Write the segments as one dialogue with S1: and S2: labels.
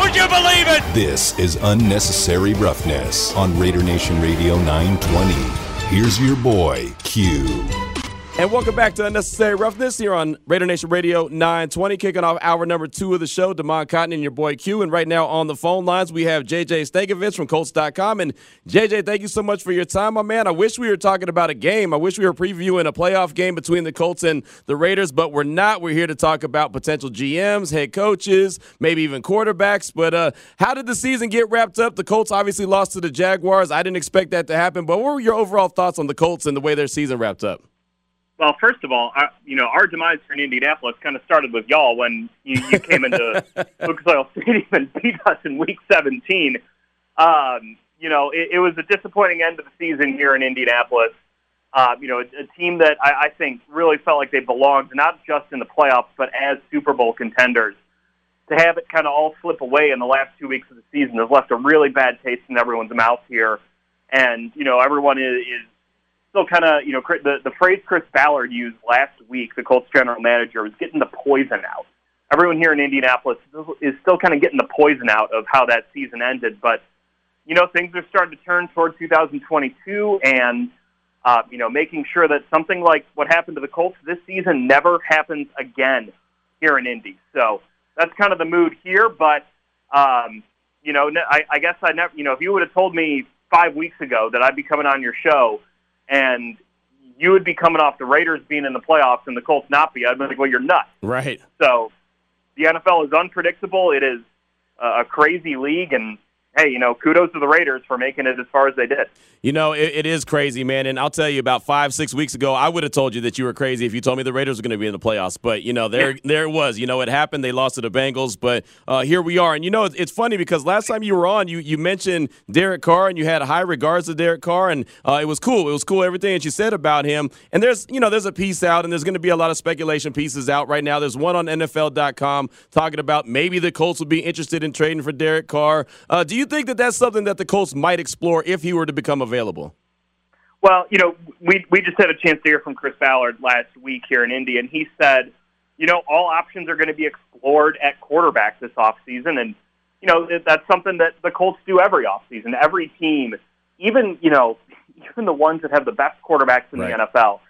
S1: Would you believe it?
S2: This is Unnecessary Roughness on Raider Nation Radio 920. Here's your boy, Q.
S3: And welcome back to Unnecessary Roughness here on Raider Nation Radio 920, kicking off hour number two of the show. Demond Cotton and your boy Q. And right now on the phone lines, we have JJ Stankevitz from Colts.com. And JJ, thank you so much for your time, my man. I wish we were talking about a game. I wish we were previewing a playoff game between the Colts and the Raiders, but we're not. We're here to talk about potential GMs, head coaches, maybe even quarterbacks. But uh, how did the season get wrapped up? The Colts obviously lost to the Jaguars. I didn't expect that to happen. But what were your overall thoughts on the Colts and the way their season wrapped up?
S4: Well, first of all, our, you know, our demise here in Indianapolis kind of started with y'all when you, you came into Lucas Oil Stadium and beat us in Week 17. Um, you know, it, it was a disappointing end of the season here in Indianapolis. Uh, you know, a, a team that I, I think really felt like they belonged not just in the playoffs, but as Super Bowl contenders. To have it kind of all slip away in the last two weeks of the season has left a really bad taste in everyone's mouth here. And, you know, everyone is, is still kind of, you know, the, the phrase Chris Ballard used last week, the Colts general manager, was getting the poison out. Everyone here in Indianapolis is still kind of getting the poison out of how that season ended. But, you know, things are starting to turn toward 2022 and, uh, you know, making sure that something like what happened to the Colts this season never happens again here in Indy. So that's kind of the mood here. But, um, you know, I, I guess I never, you know, if you would have told me five weeks ago that I'd be coming on your show, and you would be coming off the Raiders being in the playoffs and the Colts not be. I'd be like, well, you're nuts.
S3: Right.
S4: So the NFL is unpredictable. It is a crazy league, and hey, you know, kudos to the Raiders for making it as far as they did.
S3: You know, it, it is crazy, man. And I'll tell you, about five, six weeks ago, I would have told you that you were crazy if you told me the Raiders were going to be in the playoffs. But you know, there, there it was. You know, it happened. They lost to the Bengals, but uh, here we are. And you know, it's, it's, funny because last time you were on, you you mentioned Derek Carr, and you had high regards to Derek Carr, and uh, it was cool. It was cool everything that you said about him. And there's, you know, there's a piece out, and there's going to be a lot of speculation pieces out right now. There's one on NFL.com talking about maybe the Colts would be interested in trading for Derek Carr. Uh, do you think that that's something that the Colts might explore if he were to become available?
S4: Well, you know, we we just had a chance to hear from Chris Ballard last week here in Indy, and he said, you know, all options are going to be explored at quarterback this offseason. And, you know, that's something that the Colts do every offseason. Every team, even, you know, even the ones that have the best quarterbacks in right. the NFL,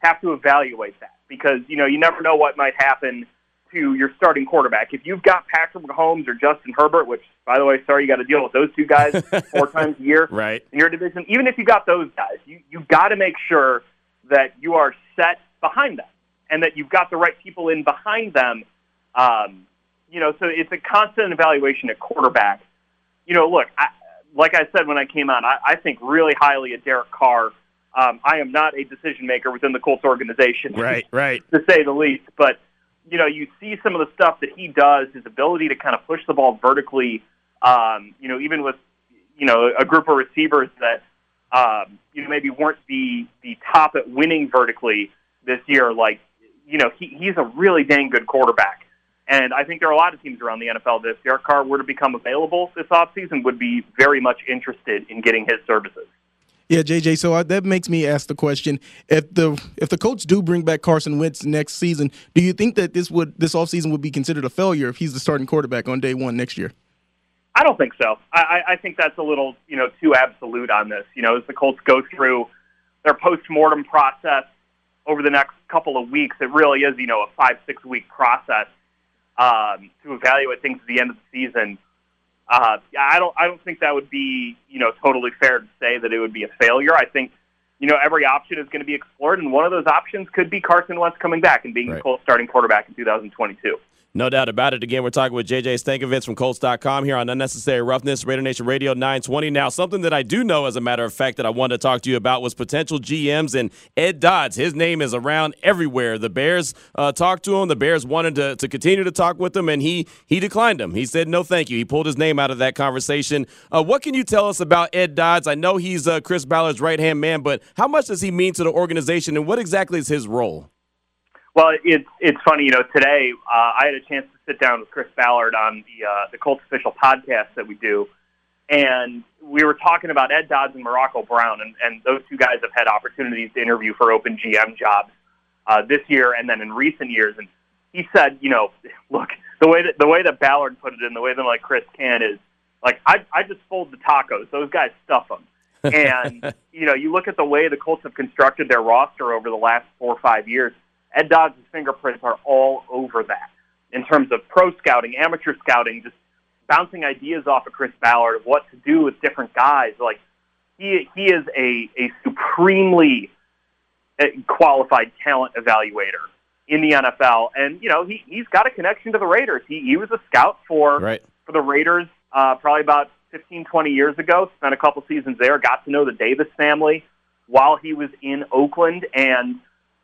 S4: have to evaluate that because, you know, you never know what might happen – to your starting quarterback. If you've got Patrick Mahomes or Justin Herbert, which, by the way, sorry, you got to deal with those two guys four times a year
S3: right.
S4: in your division. Even if you've got those guys, you you got to make sure that you are set behind them and that you've got the right people in behind them. Um, you know, so it's a constant evaluation at quarterback. You know, look, I, like I said when I came on, I, I think really highly of Derek Carr. Um, I am not a decision maker within the Colts organization,
S3: right? Right,
S4: to say the least. But you know, you see some of the stuff that he does, his ability to kind of push the ball vertically, um, you know, even with, you know, a group of receivers that, um, you know, maybe weren't the, the top at winning vertically this year. Like, you know, he, he's a really dang good quarterback. And I think there are a lot of teams around the NFL that if Derek Carr were to become available this offseason would be very much interested in getting his services.
S5: Yeah, JJ. So I, that makes me ask the question: if the if the Colts do bring back Carson Wentz next season, do you think that this would this offseason would be considered a failure if he's the starting quarterback on day one next year?
S4: I don't think so. I, I think that's a little you know too absolute on this. You know, as the Colts go through their post mortem process over the next couple of weeks, it really is you know a five six week process um, to evaluate things at the end of the season uh, I don't I don't think that would be you know totally fair to say that it would be a failure. I think you know every option is going to be explored, and one of those options could be Carson Wentz coming back and being right. the Colts starting quarterback in 2022.
S3: No doubt about it. Again, we're talking with JJ Stankevitz from Colts.com here on Unnecessary Roughness, Raider Nation Radio 920. Now, something that I do know, as a matter of fact, that I wanted to talk to you about was potential GMs and Ed Dodds. His name is around everywhere. The Bears uh, talked to him. The Bears wanted to, to continue to talk with him, and he he declined him. He said no, thank you. He pulled his name out of that conversation. Uh, what can you tell us about Ed Dodds? I know he's uh, Chris Ballard's right hand man, but how much does he mean to the organization, and what exactly is his role?
S4: Well, it's it's funny, you know. Today, uh, I had a chance to sit down with Chris Ballard on the uh, the Colts official podcast that we do, and we were talking about Ed Dodds and Morocco Brown, and, and those two guys have had opportunities to interview for open GM jobs uh, this year and then in recent years. And he said, you know, look, the way that the way that Ballard put it, in the way that like Chris can is like I I just fold the tacos; those guys stuff them. and you know, you look at the way the Colts have constructed their roster over the last four or five years Ed Dodds' fingerprints are all over that in terms of pro scouting, amateur scouting, just bouncing ideas off of Chris Ballard of what to do with different guys. Like he he is a a supremely uh, qualified talent evaluator in the NFL, and you know he he's got a connection to the Raiders. He he was a scout for
S3: right.
S4: for the Raiders uh, probably about 15, 20 years ago. Spent a couple seasons there. Got to know the Davis family while he was in Oakland, and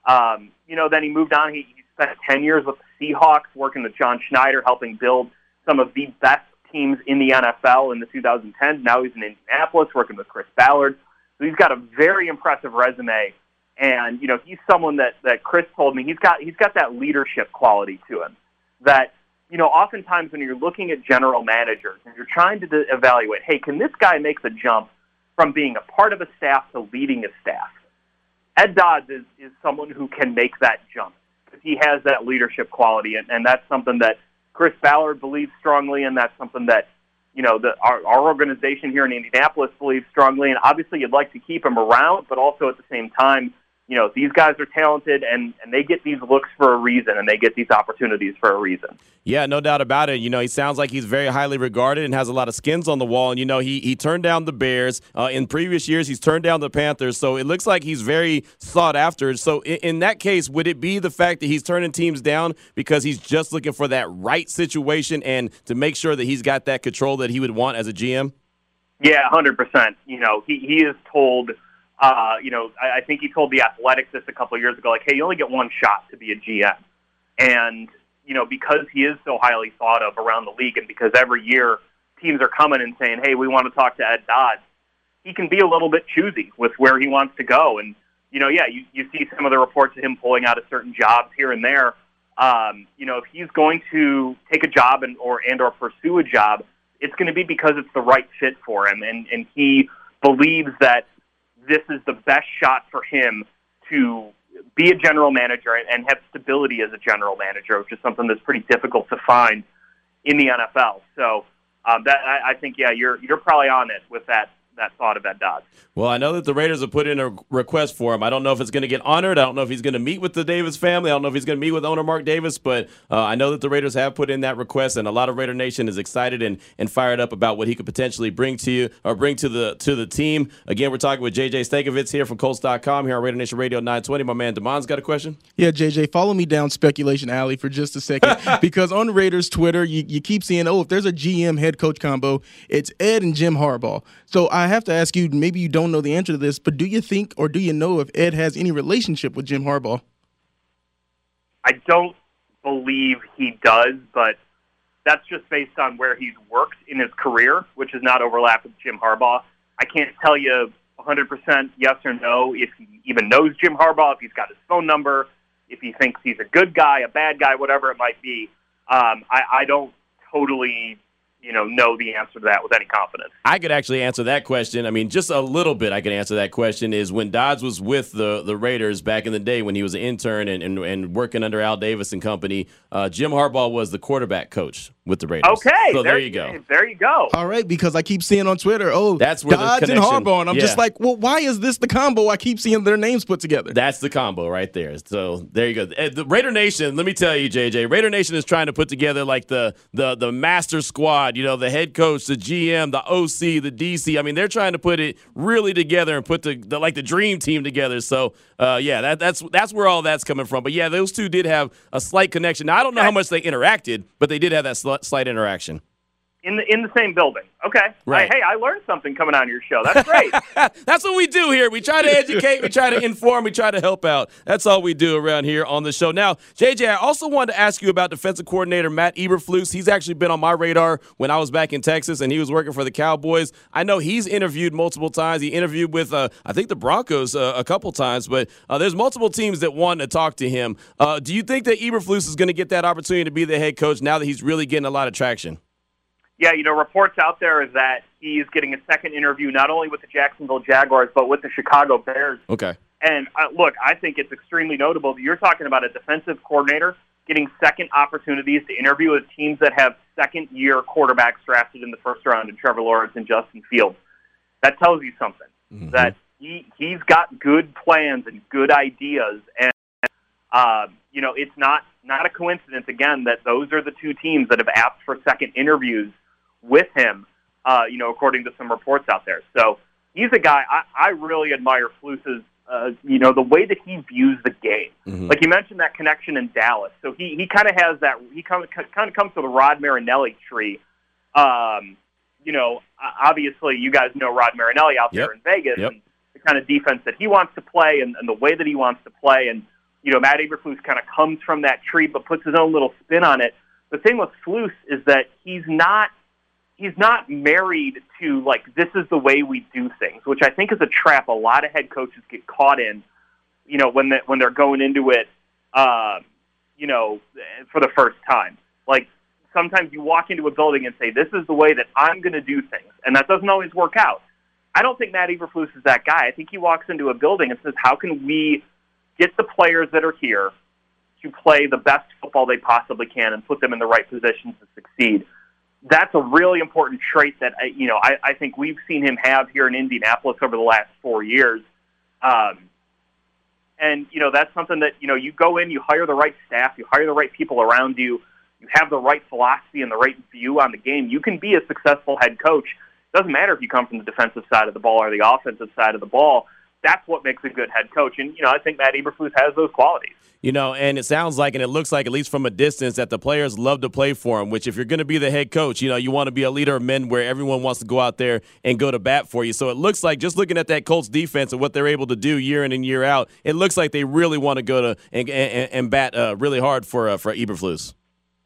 S4: um, you know, then he moved on. He, he spent 10 years with the Seahawks, working with John Schneider, helping build some of the best teams in the NFL in the 2010s. Now he's in Indianapolis, working with Chris Ballard. So he's got a very impressive resume. And, you know, he's someone that, that Chris told me he's got, he's got that leadership quality to him that, you know, oftentimes when you're looking at general managers and you're trying to evaluate, hey, can this guy make the jump from being a part of a staff to leading a staff? Ed Dodds is, is someone who can make that jump because he has that leadership quality, and, and that's something that Chris Ballard believes strongly, and that's something that you know the, our, our organization here in Indianapolis believes strongly. And obviously, you'd like to keep him around, but also at the same time, you know, these guys are talented and, and they get these looks for a reason and they get these opportunities for a reason.
S3: Yeah, no doubt about it. You know, he sounds like he's very highly regarded and has a lot of skins on the wall. And, you know, he, he turned down the Bears. Uh, in previous years, he's turned down the Panthers. So it looks like he's very sought after. So in, in that case, would it be the fact that he's turning teams down because he's just looking for that right situation and to make sure that he's got that control that he would want as a GM?
S4: Yeah, 100%. You know, he, he is told – uh, you know, I, I think he told the Athletics this a couple of years ago, like, hey, you only get one shot to be a GM. And, you know, because he is so highly thought of around the league and because every year teams are coming and saying, hey, we want to talk to Ed Dodds, he can be a little bit choosy with where he wants to go. And, you know, yeah, you, you see some of the reports of him pulling out of certain jobs here and there. Um, you know, if he's going to take a job and or and or pursue a job, it's going to be because it's the right fit for him, and and he believes that this is the best shot for him to be a general manager and have stability as a general manager, which is something that's pretty difficult to find in the NFL. So um, that I, I think, yeah, you're you're probably on it with that that thought of Ed Dodds.
S3: Well, I know that the Raiders have put in a request for him. I don't know if it's going to get honored. I don't know if he's going to meet with the Davis family. I don't know if he's going to meet with owner Mark Davis, but uh, I know that the Raiders have put in that request, and a lot of Raider Nation is excited and, and fired up about what he could potentially bring to you or bring to the to the team. Again, we're talking with JJ Stankevitz here from Colts.com here on Raider Nation Radio 920. My man Damon's got a question.
S5: Yeah, JJ, follow me down speculation alley for just a second because on Raiders Twitter, you, you keep seeing, oh, if there's a GM head coach combo, it's Ed and Jim Harbaugh. So I have to ask you, maybe you don't know the answer to this, but do you think or do you know if Ed has any relationship with Jim Harbaugh?
S4: I don't believe he does, but that's just based on where he's worked in his career, which is not overlap with Jim Harbaugh. I can't tell you 100% yes or no if he even knows Jim Harbaugh, if he's got his phone number, if he thinks he's a good guy, a bad guy, whatever it might be. Um, I, I don't totally you know know the answer to that with any confidence.
S3: I could actually answer that question. I mean, just a little bit. I could answer that question. Is when Dodds was with the the Raiders back in the day when he was an intern and and, and working under Al Davis and company. Uh, Jim Harbaugh was the quarterback coach with the Raiders.
S4: Okay,
S3: so there,
S4: there
S3: you go.
S4: There you go.
S5: All right, because I keep seeing on Twitter, oh,
S3: that's where
S5: Dodds
S3: and
S5: Harbaugh, and I'm
S3: yeah.
S5: just like, well, why is this the combo? I keep seeing their names put together.
S3: That's the combo right there. So there you go. The Raider Nation. Let me tell you, JJ, Raider Nation is trying to put together like the the the master squad squad. You know, the head coach, the GM, the OC, the DC. I mean, they're trying to put it really together and put the, the like the dream team together. So, uh, yeah, that, that's that's where all that's coming from. But yeah, those two did have a slight connection. Now, I don't know how much they interacted, but they did have that sl- slight interaction
S4: in the in the same building. Okay.
S3: Right.
S4: hey, I learned something coming on your show. That's great.
S3: That's what we do here. We try to educate, we try to inform, we try to help out. That's all we do around here on the show. Now, JJ, I also wanted to ask you about defensive coordinator Matt Eberflus. He's actually been on my radar when I was back in Texas and he was working for the Cowboys. I know he's interviewed multiple times. He interviewed with, uh, I think, the Broncos uh, a couple times, but uh, there's multiple teams that want to talk to him. Uh, do you think that Eberflus is going to get that opportunity to be the head coach now that he's really getting a lot of traction?
S4: Yeah, you know, reports out there is that he's getting a second interview not only with the Jacksonville Jaguars but with the Chicago Bears.
S3: Okay.
S4: And uh, look, I think it's extremely notable that you're talking about a defensive coordinator getting second opportunities to interview with teams that have second year quarterbacks drafted in the first round in Trevor Lawrence and Justin Fields. That tells you something. Mm-hmm. That he he's got good plans and good ideas and uh, you know, it's not not a coincidence again that those are the two teams that have asked for second interviews with him, uh, you know, according to some reports out there. So he's a guy I, I really admire Flus's, uh, you know, the way that he views the game. Mm-hmm. Like you mentioned that connection in Dallas. So he, he kind of has that, he kind of, comes to the Rod Marinelli tree. Um, you know, obviously you guys know Rod Marinelli out
S3: yep.
S4: there in Vegas
S3: yep.
S4: and the kind of defense that he wants to play and, and the way that he wants to play. And, you know, Matt Eberflus kind of comes from that tree but puts his own little spin on it. The thing with Flus is that he's not – he's not married to like this is the way we do things, which I think is a trap a lot of head coaches get caught in. You know, when they, when they're going into it, uh, you know, for the first time. Like sometimes you walk into a building and say, "This is the way that I'm going to do things," and that doesn't always work out. I don't think Matt Eberflus is that guy. I think he walks into a building and says, "How can we get the players that are here to play the best football they possibly can and put them in the right positions to succeed?" That's a really important trait that you know I, I think we've seen him have here in Indianapolis over the last four years. Um, and you know that's something that you know you go in, you hire the right staff, you hire the right people around you, you have the right philosophy and the right view on the game. You can be a successful head coach. Doesn't matter if you come from the defensive side of the ball or the offensive side of the ball. That's what makes a good head coach. And you know I think Matt Eberflus has those qualities.
S3: You know, and it sounds like, and it looks like, at least from a distance, that the players love to play for him. Which, if you're going to be the head coach, you know, you want to be a leader of men where everyone wants to go out there and go to bat for you. So it looks like, just looking at that Colts defense and what they're able to do year in and year out, it looks like they really want to go to and, and, and bat uh, really hard for uh, for Eberflus.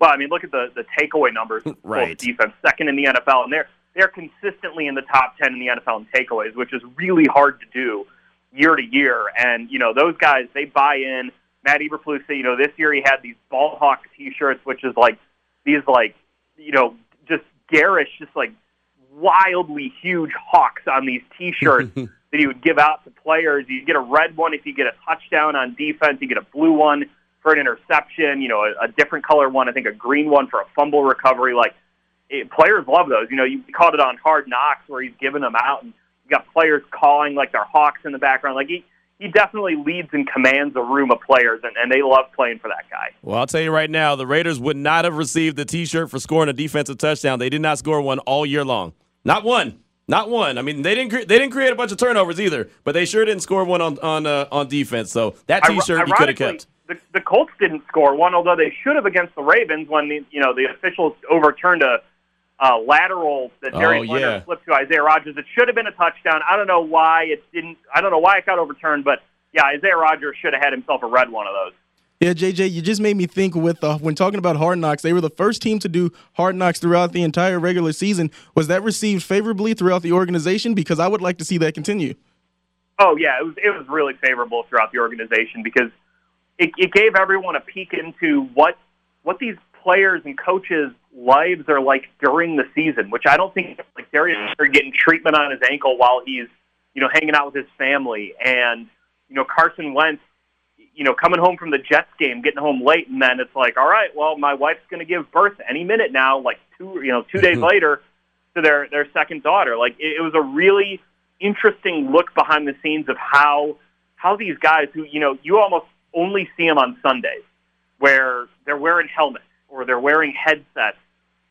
S4: Well, I mean, look at the the takeaway numbers.
S3: right.
S4: defense, second in the NFL, and they're they're consistently in the top ten in the NFL in takeaways, which is really hard to do year to year. And you know, those guys they buy in Matt Eberflus, you know, this year he had these ball hawk T-shirts, which is like these like you know just garish, just like wildly huge hawks on these T-shirts that he would give out to players. You get a red one if you get a touchdown on defense. You get a blue one for an interception. You know, a, a different color one. I think a green one for a fumble recovery. Like it, players love those. You know, you caught it on Hard Knocks where he's giving them out, and you got players calling like they're hawks in the background. Like he he definitely leads and commands a room of players, and, and they love playing for that guy.
S3: Well, I'll tell you right now, the Raiders would not have received the T-shirt for scoring a defensive touchdown. They did not score one all year long. Not one. Not one. I mean, they didn't cre- they didn't create a bunch of turnovers either, but they sure didn't score one on on uh, on defense. So that T-shirt you could have kept.
S4: The, the Colts didn't score one, although they should have against the Ravens when the, you know the officials overturned a uh, lateral that Darius
S3: oh,
S4: Leonard
S3: yeah.
S4: flipped to Isaiah Rodgers. It should have been a touchdown. I don't know why it didn't. I don't know why it got overturned, but yeah, Isaiah Rodgers should have had himself a red one of those.
S5: Yeah, JJ, you just made me think with uh, when talking about Hard Knocks, they were the first team to do Hard Knocks throughout the entire regular season. Was that received favorably throughout the organization? Because I would like to see that continue.
S4: Oh yeah, it was it was really favorable throughout the organization because it, it gave everyone a peek into what what these players and coaches' lives are like during the season. Which I don't think like Darius are getting treatment on his ankle while he's you know hanging out with his family and you know, Carson Wentz, you know, coming home from the Jets game, getting home late, and then it's like, all right, well, my wife's going to give birth any minute now, like two, you know, two days mm-hmm. later to their their second daughter. Like it, it was a really interesting look behind the scenes of how how these guys who you know you almost only see them on Sundays, where they're wearing helmets or they're wearing headsets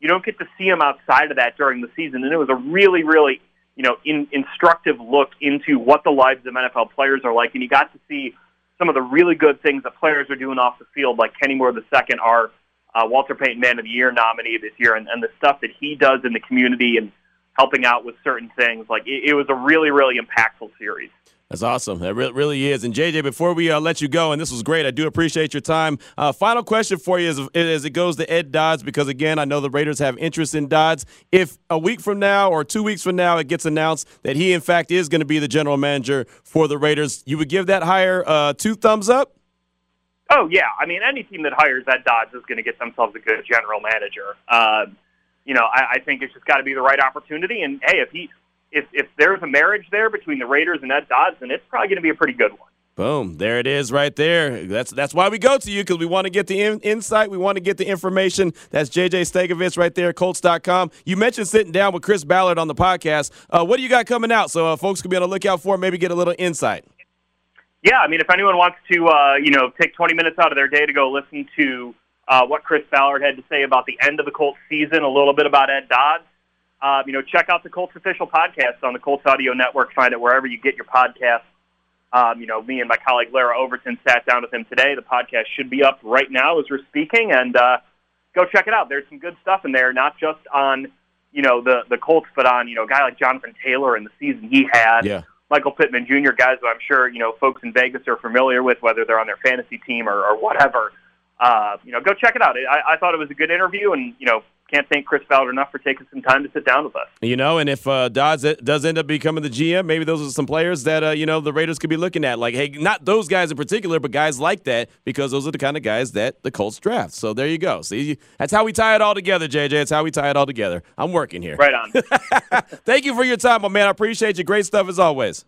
S4: You don't get to see them outside of that during the season, and it was a really, really, you know, in, instructive look into what the lives of NFL players are like, and you got to see some of the really good things that players are doing off the field, like Kenny Moore II, our uh, Walter Payton Man of the Year nominee this year, and, and the stuff that he does in the community and helping out with certain things. Like it, it was a really, really impactful series.
S3: That's awesome. That re- really is. And JJ, before we uh, let you go, and this was great, I do appreciate your time. Uh, final question for you as, as it goes to Ed Dodds, because again, I know the Raiders have interest in Dodds. If a week from now or two weeks from now it gets announced that he, in fact, is going to be the general manager for the Raiders, you would give that hire uh, two thumbs up?
S4: Oh, yeah. I mean, any team that hires Ed Dodds is going to get themselves a good general manager. Uh, you know, I, I think it's just got to be the right opportunity. And hey, if he if if there's a marriage there between the Raiders and Ed Dodds, it's probably going to be a pretty good one.
S3: Boom! There it is, right there. That's that's why we go to you because we want to get the in, insight, we want to get the information. That's JJ Stankevitz right there, Colts.com. You mentioned sitting down with Chris Ballard on the podcast. Uh, what do you got coming out so uh, folks can be on the lookout for? Maybe get a little insight.
S4: Yeah, I mean, if anyone wants to, uh, you know, take 20 minutes out of their day to go listen to uh, what Chris Ballard had to say about the end of the Colts season, a little bit about Ed Dodds. Uh, you know, check out the Colts official podcast on the Colts Audio Network. Find it wherever you get your podcasts. Um, you know, me and my colleague Lara Overton sat down with him today. The podcast should be up right now as we're speaking, and uh, go check it out. There's some good stuff in there, not just on you know the the Colts, but on you know a guy like Jonathan Taylor and the season he had.
S3: Yeah.
S4: Michael Pittman Jr. guys who I'm sure you know folks in Vegas are familiar with, whether they're on their fantasy team or, or whatever. Uh, you know, go check it out. I, I thought it was a good interview, and you know, can't thank Chris Ballard enough for taking some time to sit down with us.
S3: You know, and if uh, Dodds does end up becoming the GM, maybe those are some players that uh, you know the Raiders could be looking at. Like, hey, not those guys in particular, but guys like that because those are the kind of guys that the Colts draft. So there you go. See, that's how we tie it all together, JJ. That's how we tie it all together. I'm working here.
S4: Right on.
S3: Thank you for your time, my man. I appreciate you. Great stuff as always.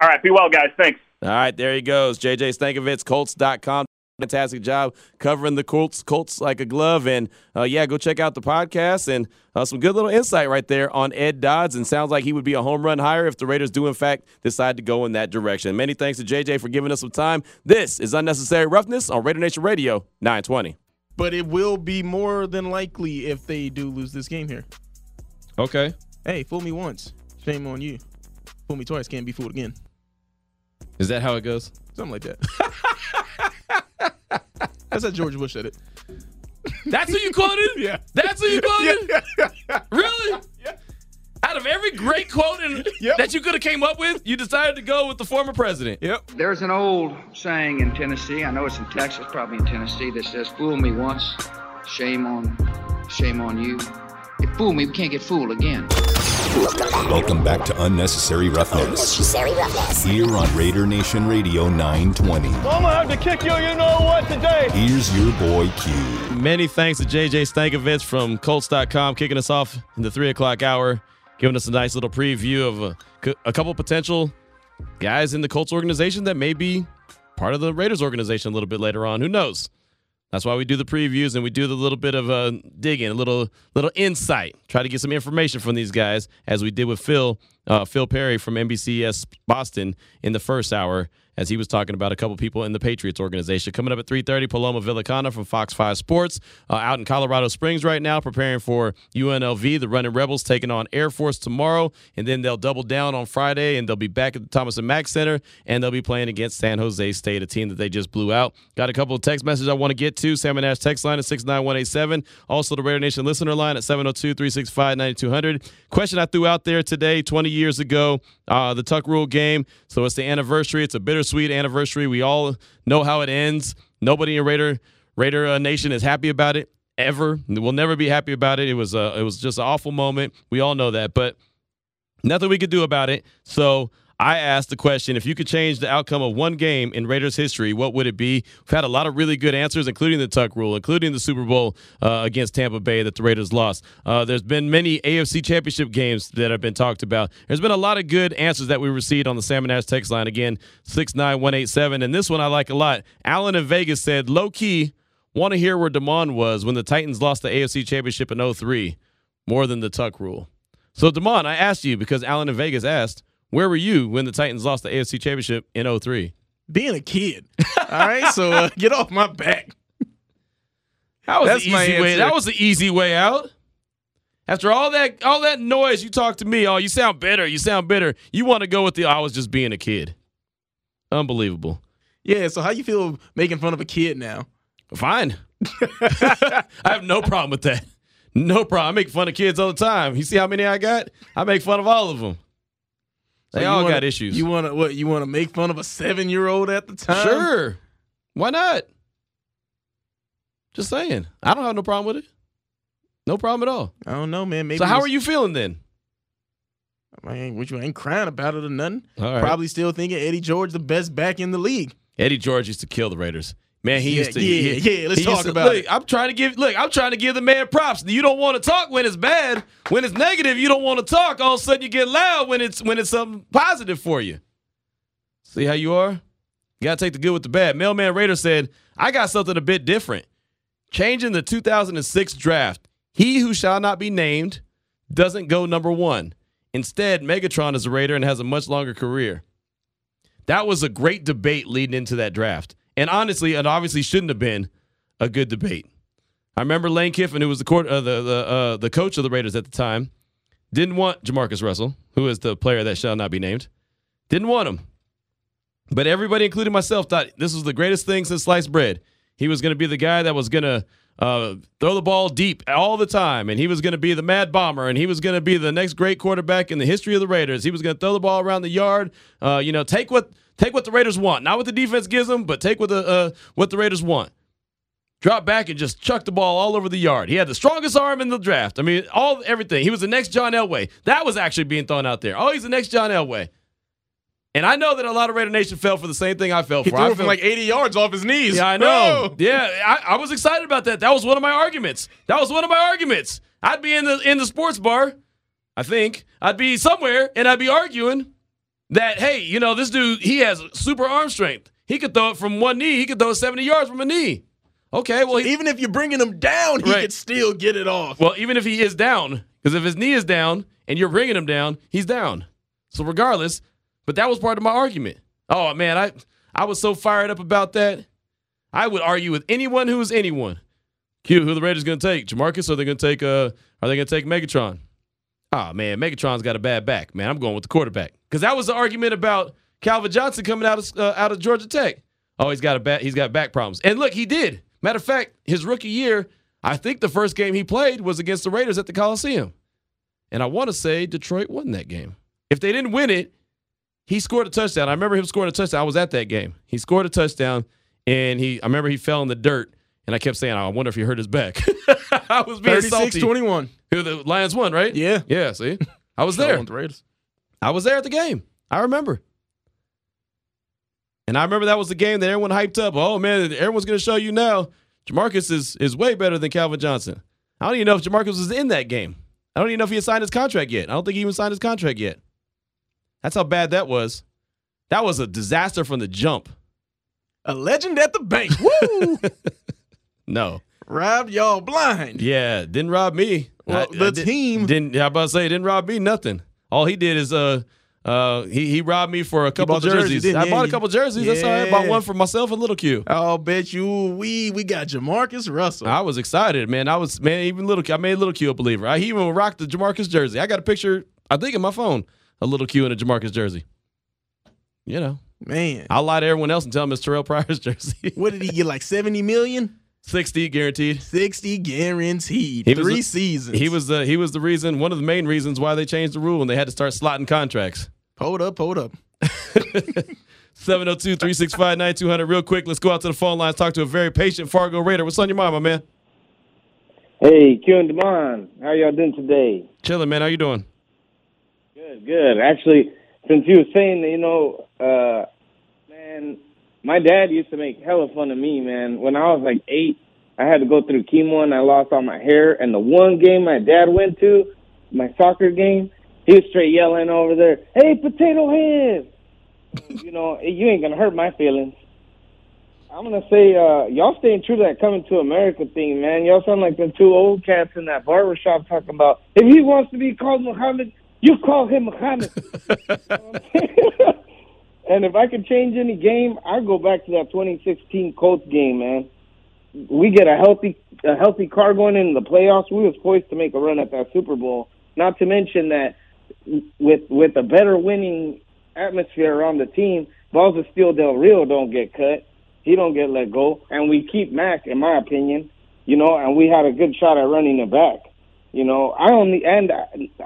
S4: All right, be well, guys. Thanks.
S3: All right, there he goes. JJ Stankevitz, Colts.com fantastic job covering the Colts, Colts like a glove. And uh, yeah, go check out the podcast and uh, some good little insight right there on Ed Dodds. And sounds like he would be a home run hire if the Raiders do in fact decide to go in that direction. Many thanks to JJ for giving us some time. This is unnecessary roughness on Raider Nation Radio 920.
S5: But it will be more than likely if they do lose this game here.
S3: Okay.
S5: Hey, fool me once, shame on you. Fool me twice, can't be fooled again.
S3: Is that how it goes?
S5: Something like that. That's how George Bush said it.
S3: That's who you quoted?
S5: Yeah.
S3: That's who you quoted?
S5: yeah.
S3: Really?
S5: Yeah.
S3: Out of every great quote in,
S5: Yep.
S3: that you could have came up with, you decided to go with the former president.
S5: Yep.
S6: There's an old saying in Tennessee, I know it's in Texas, probably in Tennessee, that says, Fool me once, shame on shame on you. If fool me, we can't get fooled again.
S2: Welcome back to Unnecessary Roughness.
S7: Unnecessary roughness.
S2: Here on Raider Nation Radio 920.
S1: I'm gonna have to kick you, you know what, today.
S2: Here's your boy Q.
S3: Many thanks to JJ Stankevitz from Colts.com kicking us off in the three o'clock hour, giving us a nice little preview of a, a couple potential guys in the Colts organization that may be part of the Raiders organization a little bit later on. Who knows? That's why we do the previews and we do the little bit of uh, digging, a little little insight, try to get some information from these guys, as we did with Phil uh, Phil Perry from NBCS Boston in the first hour, as he was talking about a couple people in the Patriots organization. Coming up at 3:30, Paloma Villicana from Fox 5 Sports, uh, out in Colorado Springs right now, preparing for UNLV. The Running Rebels taking on Air Force tomorrow, and then they'll double down on Friday, and they'll be back at the Thomas and Mack Center, and they'll be playing against San Jose State, a team that they just blew out. Got a couple of text messages I want to get to. Salmon Ash text line at 69187. Also, the Raider Nation listener line at 702 365 9200. Question I threw out there today, 20 years ago, uh, the Tuck Rule game. So it's the anniversary. It's a bittersweet anniversary. We all know how it ends. Nobody in Raider Raider uh, Nation is happy about it ever. We'll never be happy about it. It was uh, it was just an awful moment. We all know that, but nothing we could do about it. So I asked the question if you could change the outcome of one game in Raiders history, what would it be? We've had a lot of really good answers, including the Tuck rule, including the Super Bowl uh, against Tampa Bay that the Raiders lost. Uh, there's been many AFC championship games that have been talked about. There's been a lot of good answers that we received on the Salmon Ash text line. Again, 69187. And this one I like a lot. Alan in Vegas said, low key, want to hear where DeMond was when the Titans lost the AFC championship in 03 more than the Tuck rule. So, DeMond, I asked you because Alan in Vegas asked, where were you when the Titans lost the AFC Championship in 03?
S5: Being a kid. All right, so uh, get off my back.
S3: That was
S5: That's
S3: the
S5: my
S3: easy way. That was the easy way out. After all that all that noise, you talk to me. Oh, you sound bitter. You sound bitter. You want to go with the I was just being a kid. Unbelievable.
S5: Yeah. So how you feel making fun of a kid now?
S3: Fine. I have no problem with that. No problem. I make fun of kids all the time. You see how many I got? I make fun of all of them. They
S5: So
S3: all
S5: wanna-
S3: got issues.
S5: You want to what? You want to make fun of a seven year old at the time?
S3: Sure. Why not? Just saying. I don't have no problem with it. No problem at all.
S5: I don't know, man. Maybe
S3: so how are you feeling then?
S5: I ain't, you ain't crying about it or nothing.
S3: Right.
S5: Probably still thinking Eddie George the best back in the league.
S3: Eddie George used to kill the Raiders. Man, he
S5: Yeah,
S3: used to.
S5: yeah,
S3: he-
S5: yeah, let's talk
S3: to-
S5: about
S3: look,
S5: it.
S3: I'm trying to give. Look, I'm trying to give the man props. You don't want to talk when it's bad. When it's negative, you don't want to talk. All of a sudden, you get loud when it's when it's something positive for you. See how you are? You gotta take the good with the bad. Mailman Raider said, "I got something a bit different. Changing the 2006 draft. He who shall not be named doesn't go number one. Instead, Megatron is a Raider and has a much longer career." That was a great debate leading into that draft. And honestly, it obviously shouldn't have been a good debate. I remember Lane Kiffin, who was the court, uh, the the uh, the coach of the Raiders at the time, didn't want Jamarcus Russell, who is the player that shall not be named. Didn't want him. But everybody, including myself, thought this was the greatest thing since sliced bread. He was going to be the guy that was going to uh, throw the ball deep all the time, and he was going to be the mad bomber, and he was going to be the next great quarterback in the history of the Raiders. He was going to throw the ball around the yard. Uh, you know, take what take what the Raiders want, not what the defense gives them, but take what the uh, what the Raiders want. Drop back and just chuck the ball all over the yard. He had the strongest arm in the draft. I mean, all everything. He was the next John Elway. That was actually being thrown out there. Oh, he's the next John Elway. And I know that a lot of Raider Nation fell for the same thing I fell
S5: He
S3: for.
S5: threw
S3: I
S5: it from like 80 yards off his knees.
S3: yeah, I know.
S5: Bro.
S3: Yeah, I, I was excited about that. That was one of my arguments. That was one of my arguments. I'd be in the in the sports bar, I think. I'd be somewhere and I'd be arguing that, hey, you know, this dude, he has super arm strength. He could throw it from one knee. He could throw it 70 yards from a knee. Okay, well, he,
S5: Even if you're bringing him down, he
S3: Right.
S5: could still get it off.
S3: well, even if he is down, because if his knee is down and you're bringing him down, he's down. So regardless, but that was part of my argument. Oh man, I I was so fired up about that. I would argue with anyone who is anyone. Q, who the Raiders going to take? Jamarcus, or are they going to take? Uh, are they going to take Megatron? Oh man, Megatron's got a bad back. Man, I'm going with the quarterback because that was the argument about Calvin Johnson coming out of uh, out of Georgia Tech. Oh, he's got a back. He's got back problems. And look, he did. Matter of fact, his rookie year, I think the first game he played was against the Raiders at the Coliseum, and I want to say Detroit won that game. If they didn't win it, he scored a touchdown. I remember him scoring a touchdown. I was at that game. He scored a touchdown, and he. I remember he fell in the dirt, and I kept saying, "I wonder if he hurt his back." I was being
S5: 36
S3: salty.
S5: 21.
S3: Who the Lions won, right?
S5: Yeah.
S3: Yeah. See, I was there.
S5: The.
S3: I was there at the game. I remember. And I remember that was the game that everyone hyped up. Oh man, everyone's going to show you now. Jamarcus is is way better than Calvin Johnson. I don't even know if Jamarcus was in that game. I don't even know if he had signed his contract yet. I don't think he even signed his contract yet. That's how bad that was. That was a disaster from the jump.
S5: A legend at the bank. Woo!
S3: No.
S5: Robbed y'all blind.
S3: Yeah, didn't rob me.
S5: Well, the
S3: did-
S5: team-
S3: didn't. Yeah, I about to say didn't rob me nothing. All he did is uh uh he he robbed me for a couple jerseys.
S5: didn't
S3: I
S5: you?
S3: bought a couple jerseys. That's all right. I bought one for myself and Little Q.
S5: I'll bet you we we got Jamarcus Russell.
S3: I was excited, man. I was man. Even Little Q, I made Little Q a believer. I he even rocked the Jamarcus jersey. I got a picture. I think in my phone, a Little Q in a Jamarcus jersey. You know,
S5: Man.
S3: I'll lie to everyone else and tell them it's Terrell Pryor's jersey.
S5: What did he get? Like 70 million?
S3: Sixty guaranteed.
S5: 60 guaranteed.
S3: He
S5: Three
S3: the-
S5: seasons.
S3: He was the he was the reason. One of the main reasons why they changed the rule and they had to start slotting contracts.
S5: Hold up, hold up.
S3: 702 365 9200. Real quick, let's go out to the phone lines, talk to a very patient Fargo Raider. What's on your mind, my man?
S7: Hey, Q and Demond, how y'all doing today?
S3: Chilling, man. How you doing?
S7: Good, good. Actually, since you were saying, you know, uh, man, my dad used to make hella fun of me, man. When I was like eight, I had to go through chemo and I lost all my hair. And the one game my dad went to, my soccer game, he was straight yelling over there, "Hey, potato head!" you know, you ain't gonna hurt my feelings. I'm gonna say, uh, y'all staying true to that coming to America thing, man. Y'all sound like the two old cats in that barber shop talking about if he wants to be called Muhammad, you call him Muhammad. and if I could change any game, I'd go back to that 2016 Colts game, man. we get a healthy a healthy Carr going into the playoffs, we was poised to make a run at that Super Bowl. Not to mention that with with a better winning atmosphere around the team, Balls of Steel Del Rio don't get cut. He don't get let go, and we keep Mack, in my opinion. You know, and we had a good shot at running it back. You know, I only and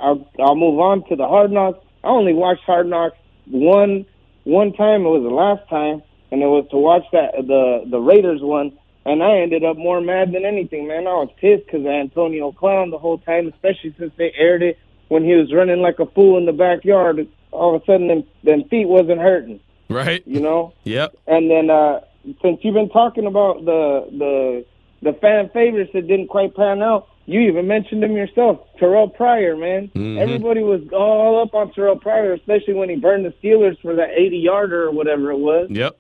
S7: I'll, I'll move on to the Hard Knocks. I only watched Hard Knocks one one time. It was the last time, and it was to watch that the the Raiders one. And I ended up more mad than anything, man. I was pissed because Antonio Clown the whole time, especially since they aired it when he was running like a fool in the backyard. All of a sudden, them, them feet wasn't hurting,
S3: Right.
S7: you know.
S3: Yep.
S7: And then uh, since you've been talking about the the the fan favorites that didn't quite pan out, you even mentioned him yourself, Terrell Pryor, man.
S3: Mhm.
S7: Everybody was all up on Terrell Pryor, especially when he burned the Steelers for that 80 yarder or whatever it was,
S3: Yep.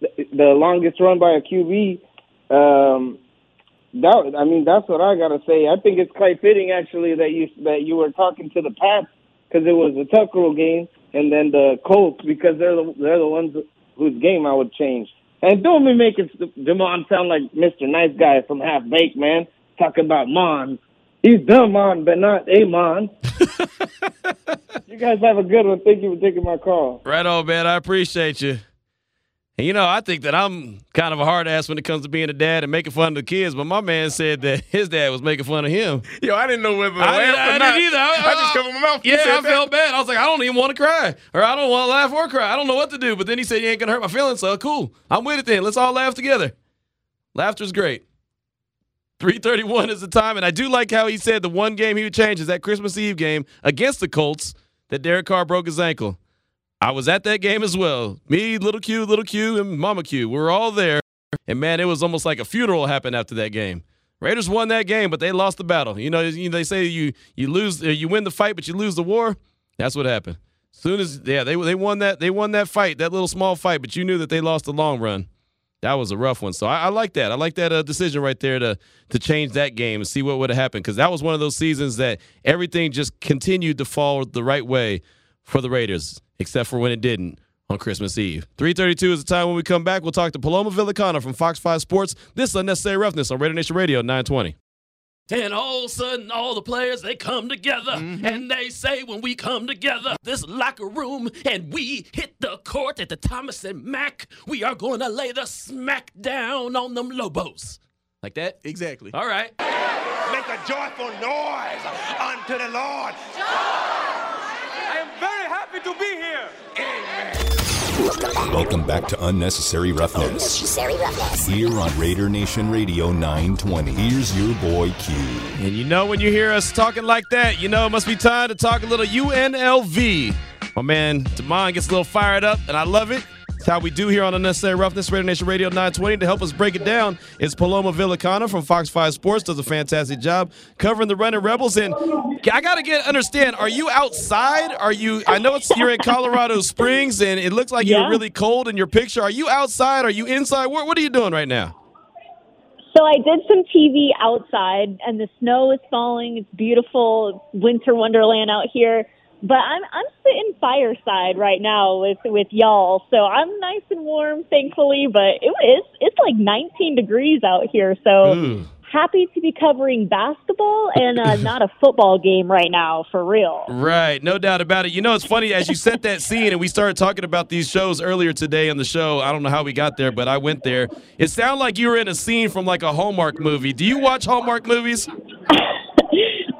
S7: the, the longest run by a QB. Um, that I mean, that's what I gotta say. I think it's quite fitting actually that you that you were talking to the Pats because it was a Tucker game, and then the Colts because they're the they're the ones whose game I would change. And don't be making Demond sound like Mr. Nice Guy from Half Baked, man. Talking about Mon. He's the Mon, but not a Mon. you guys have a good one. Thank you for taking my call.
S3: Right on, man. I appreciate you. And you know, I think that I'm kind of a hard ass when it comes to being a dad and making fun of the kids, but my man said that his dad was making fun of him.
S8: Yo, I didn't know whether to
S3: I
S8: laugh
S3: didn't-
S8: or
S3: I
S8: not.
S3: didn't either. I-
S8: I just covered my mouth.
S3: Yeah, I
S8: that.
S3: felt bad. I was like, I don't even want to cry, or I don't want to laugh or cry. I don't know what to do. But then he said, "You ain't gonna hurt my feelings." So cool, I'm with it. Then let's all laugh together. Laughter's great. 331 is the time, and I do like how he said the one game he would change is that Christmas Eve game against the Colts that Derek Carr broke his ankle. I was at that game as well. Me, little Q, little Q, and Mama Q. We were all there, and man, it was almost like a funeral happened after that game. Raiders won that game, but they lost the battle. You know, they say you you lose, uh, you win the fight, but you lose the war. That's what happened. Soon as yeah, they they won that they won that fight, that little small fight, but you knew that they lost the long run. That was a rough one. So I, I like that. I like that uh, decision right there to to change that game and see what would have happened because that was one of those seasons that everything just continued to fall the right way for the Raiders, except for when it didn't on Christmas Eve. 3:32 is the time when we come back. We'll talk to Paloma Villicana from Fox 5 Sports. This is unnecessary roughness on Raider Nation Radio 920. And all of a sudden, all the players they come together mm-hmm. and they say, when we come together, this locker room, and we hit the court at the Thomas and Mack, we are going to lay the smack down on them Lobos. Like that?
S5: Exactly.
S3: All right.
S9: Make a joyful noise unto the Lord. Joy!
S1: I am very happy to be here.
S2: Welcome back to Unnecessary Roughness. Here on Raider Nation Radio 920. Here's your boy Q.
S3: And you know when you hear us talking like that, you know it must be time to talk a little UNLV. My man Damon gets a little fired up, and I love it. It's how we do here on Unnecessary Roughness, Raider Nation Radio 920. To help us break it down, it's Paloma Villicana from Fox 5 Sports. Does a fantastic job covering the Running Rebels. And I got to get understand, are you outside? Are you, I know it's you're in Colorado Springs, and it looks like you're really cold in your picture. Are you outside? Are you inside? What, what are you doing right now?
S10: So I did some TV outside, and the snow is falling. It's beautiful, It's winter wonderland out here. But I'm I'm sitting fireside right now with with y'all, so I'm nice and warm, thankfully. But it is it's like 19 degrees out here, so
S3: Ooh.
S10: happy to be covering basketball and uh, not a football game right now, for real.
S3: Right, no doubt about it. You know, it's funny as you set that scene, and we started talking about these shows earlier today on the show. I don't know how we got there, but I went there. It sounded like you were in a scene from like a Hallmark movie. Do you watch Hallmark movies?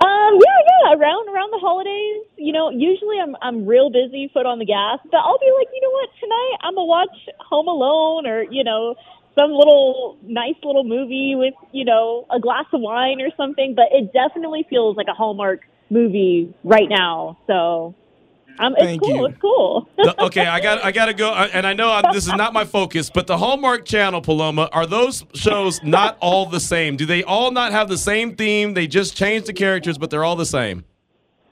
S10: Um, yeah, yeah. Around around the holidays, you know, usually I'm I'm real busy, foot on the gas, but I'll be like, you know what, tonight I'm gonna watch Home Alone or you know some little nice little movie with you know a glass of wine or something. But it definitely feels like a Hallmark movie right now. So, um, it's
S5: Thank
S10: cool.
S5: you.
S10: It's cool.
S3: The- okay, I got I got to go, and I know I'm, this is not my focus, but the Hallmark Channel, Paloma, are those shows not all the same? Do they all not have the same theme? They just change the characters, but they're all the same.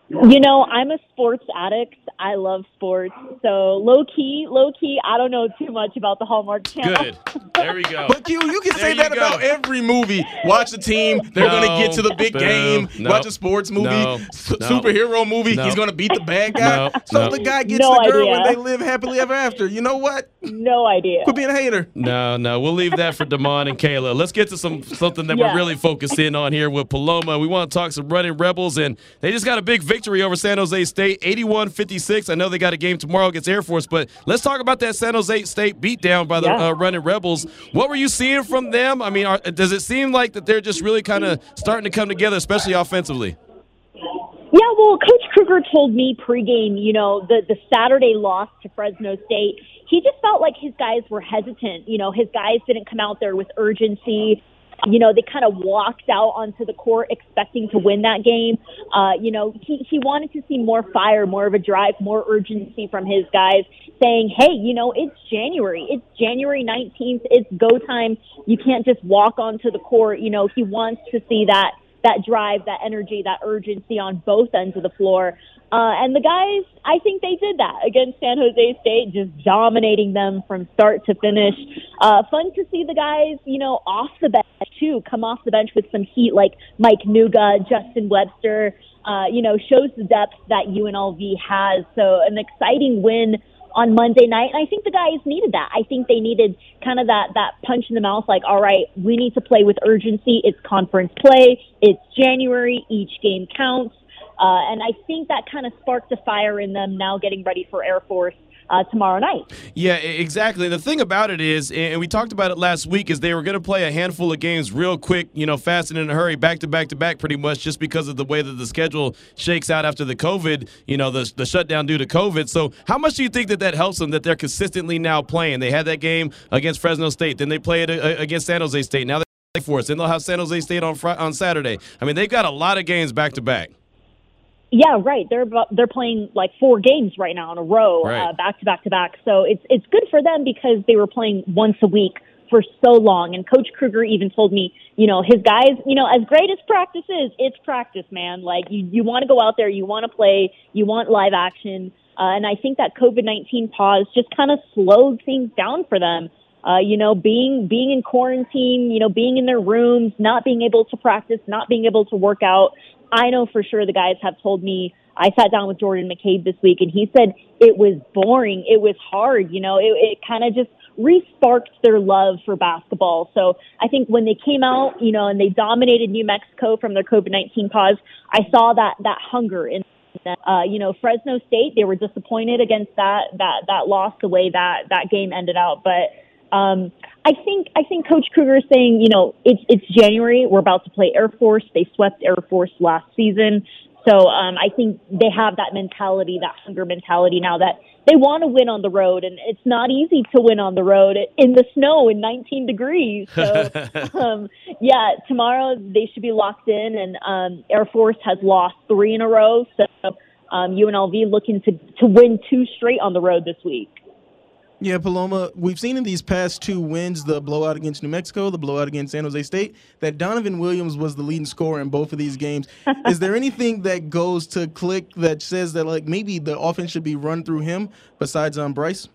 S10: You know, I'm a sports addict. I love sports. So low key, low key, I don't know too much about the Hallmark Channel.
S3: Good. There we go.
S5: But Q, you can say
S3: you
S5: that
S3: go.
S5: about every movie. Watch the team; they're
S3: No.
S5: going to get to the big
S3: Boom.
S5: game.
S3: No.
S5: Watch a sports movie,
S3: No.
S5: s- superhero movie.
S3: No.
S5: He's going to beat the bad guy.
S3: No.
S5: So
S3: No.
S5: the guy gets
S10: No
S5: the girl, and
S10: idea.
S5: they live happily ever after. You know what?
S10: No idea.
S5: Quit being a hater.
S3: No, no, we'll leave that for Damon and Kayla. Let's get to some something that
S10: Yeah.
S3: we're really focused in on here with Paloma. We want to talk some running rebels, and they just got a big victory over San Jose State, 81-56. I know they got a game tomorrow against Air Force, but let's talk about that San Jose State beatdown by the
S10: Yeah.
S3: uh, running rebels. What were you seeing from them? I mean, are, does it seem like that they're just really kind of starting to come together, especially offensively?
S10: Yeah, well, Coach Kruger told me pregame, you know, the the Saturday loss to Fresno State, he just felt like his guys were hesitant. You know, his guys didn't come out there with urgency. You know, they kind of walked out onto the court expecting to win that game. Uh, you know, he, he wanted to see more fire, more of a drive, more urgency from his guys, saying, hey, you know, it's January. It's January 19th. It's go time. You can't just walk onto the court. You know, he wants to see that that drive, that energy, that urgency on both ends of the floor. Uh, and the guys, I think they did that against San Jose State, just dominating them from start to finish. Uh, fun to see the guys, you know, off the bench too, come off the bench with some heat, like Mike Nuga, Justin Webster. Uh, you know, shows the depth that UNLV has. So an exciting win on Monday night. And I think the guys needed that. I think they needed kind of that that punch in the mouth, like, all right, we need to play with urgency. It's conference play. It's January. Each game counts. Uh, and I think that kind of sparked a fire in them now getting ready for Air Force uh, tomorrow night.
S3: Yeah, exactly. The thing about it is, and we talked about it last week, is they were going to play a handful of games real quick, you know, fast and in a hurry, back to back to back, pretty much, just because of the way that the schedule shakes out after the COVID, you know, the, the shutdown due to COVID. So, how much do you think that that helps them that they're consistently now playing? They had that game against Fresno State, then they played it uh, against San Jose State. Now they for us, then they'll have San Jose State on Fri- on Saturday. I mean, they've got a lot of games back to back.
S10: Yeah, right. They're they're playing like four games right now in a row,
S3: Right.
S10: uh, back to back to back. So it's it's good for them because they were playing once a week for so long. And Coach Kruger even told me, you know, his guys, you know, as great as practice is, it's practice, man. Like you you want to go out there, you want to play, you want live action. Uh, and I think that COVID nineteen pause just kind of slowed things down for them. Uh, you know, being being in quarantine, you know, being in their rooms, not being able to practice, not being able to work out. I know for sure the guys have told me. I sat down with Jordan McCabe this week, and he said it was boring. It was hard. You know, it, it kind of just re-sparked their love for basketball. So I think when they came out, you know, and they dominated New Mexico from their COVID nineteen pause, I saw that that hunger in them. Uh, you know, Fresno State, they were disappointed against that that that loss the way that that game ended out, but. Um, I think I think Coach Kruger is saying, you know, it's it's January. We're about to play Air Force. They swept Air Force last season, so um, I think they have that mentality, that hunger mentality now that they want to win on the road, and it's not easy to win on the road in the snow in 19 degrees. So, um, yeah, tomorrow they should be locked in, and um, Air Force has lost three in a row, so um, UNLV looking to to win two straight on the road this week.
S5: Yeah, Paloma, we've seen in these past two wins, the blowout against New Mexico, the blowout against San Jose State, that Donovan Williams was the leading scorer in both of these games. Is there anything that goes to click that says that like maybe the offense should be run through him besides um Bryce?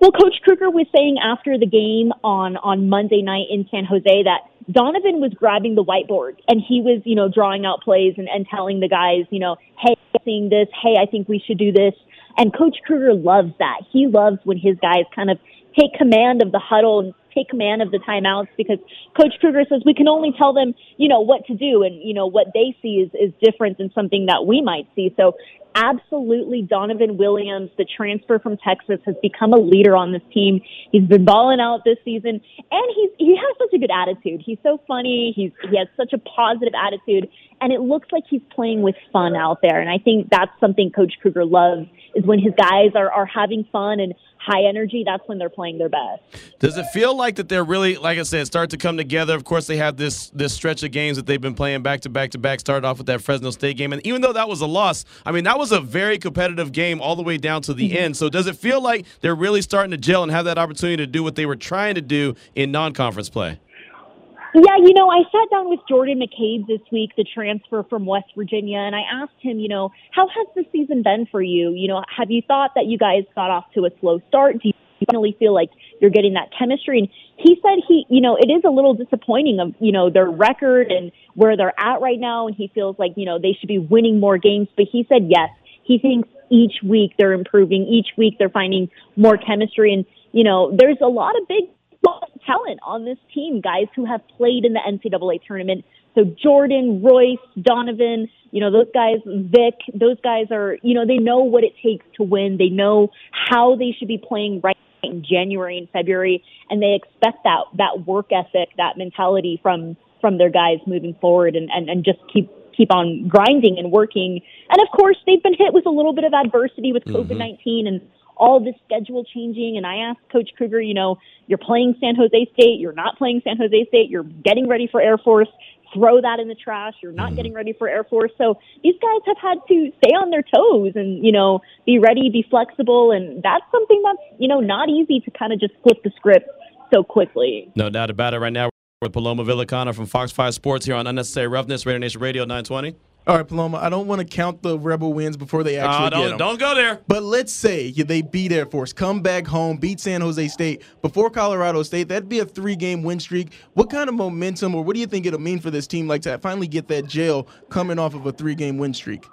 S10: Well, Coach Kruger was saying after the game on on Monday night in San Jose that Donovan was grabbing the whiteboard and he was, you know, drawing out plays and, and telling the guys, you know, hey, I'm seeing this, hey, I think we should do this. And Coach Kruger loves that. He loves when his guys kind of take command of the huddle and take command of the timeouts because Coach Kruger says we can only tell them, you know, what to do and, you know, what they see is, is different than something that we might see. So absolutely Donovan Williams, the transfer from Texas, has become a leader on this team. He's been balling out this season and he's he has such a good attitude. He's so funny. He's he has such a positive attitude and it looks like he's playing with fun out there. And I think that's something Coach Kruger loves is when his guys are, are having fun and high energy, that's when they're playing their best.
S3: Does it feel like that they're really, like I said, start to come together? Of course, they have this this stretch of games that they've been playing back to back to back. Started off with that Fresno State game, and even though that was a loss, I mean that was a very competitive game all the way down to the mm-hmm. end. So does it feel like they're really starting to gel and have that opportunity to do what they were trying to do in non-conference play?
S10: Yeah, you know, I sat down with Jordan McCabe this week, the transfer from West Virginia, and I asked him, you know, how has the season been for you? You know, have you thought that you guys got off to a slow start? Do you finally feel like you're getting that chemistry? And he said he, you know, it is a little disappointing of, you know, their record and where they're at right now, and he feels like, you know, they should be winning more games. But he said yes, he thinks each week they're improving, each week they're finding more chemistry, and you know, there's a lot of big talent on this team, guys who have played in the NCAA tournament. So Jordan, Royce, Donovan, you know, those guys, Vic, those guys are, you know, they know what it takes to win. They know how they should be playing right in January and February, and they expect that that work ethic, that mentality from from their guys moving forward, and and, and just keep keep on grinding and working. And of course, they've been hit with a little bit of adversity with mm-hmm. COVID 19 and all this schedule changing. And I asked Coach Kruger, you know, you're playing San Jose State, you're not playing San Jose State, you're getting ready for Air Force. Throw that in the trash. You're not mm-hmm. getting ready for Air Force. So these guys have had to stay on their toes and, you know, be ready, be flexible. And that's something that's, you know, not easy to kind of just flip the script so quickly.
S3: No doubt about it. Right now, with Paloma Villicana from Fox 5 Sports here on Unnecessary Roughness, Raider Nation Radio 920.
S5: All right, Paloma. I don't want to count the Rebel wins before they actually
S3: Uh,
S5: get
S3: don't,
S5: 'em.
S3: don't go there.
S5: But let's say yeah, they beat Air Force, come back home, beat San Jose State before Colorado State. That'd be a three-game win streak. What kind of momentum, or what do you think it'll mean for this team, like to finally get that jail coming off of a three-game win streak?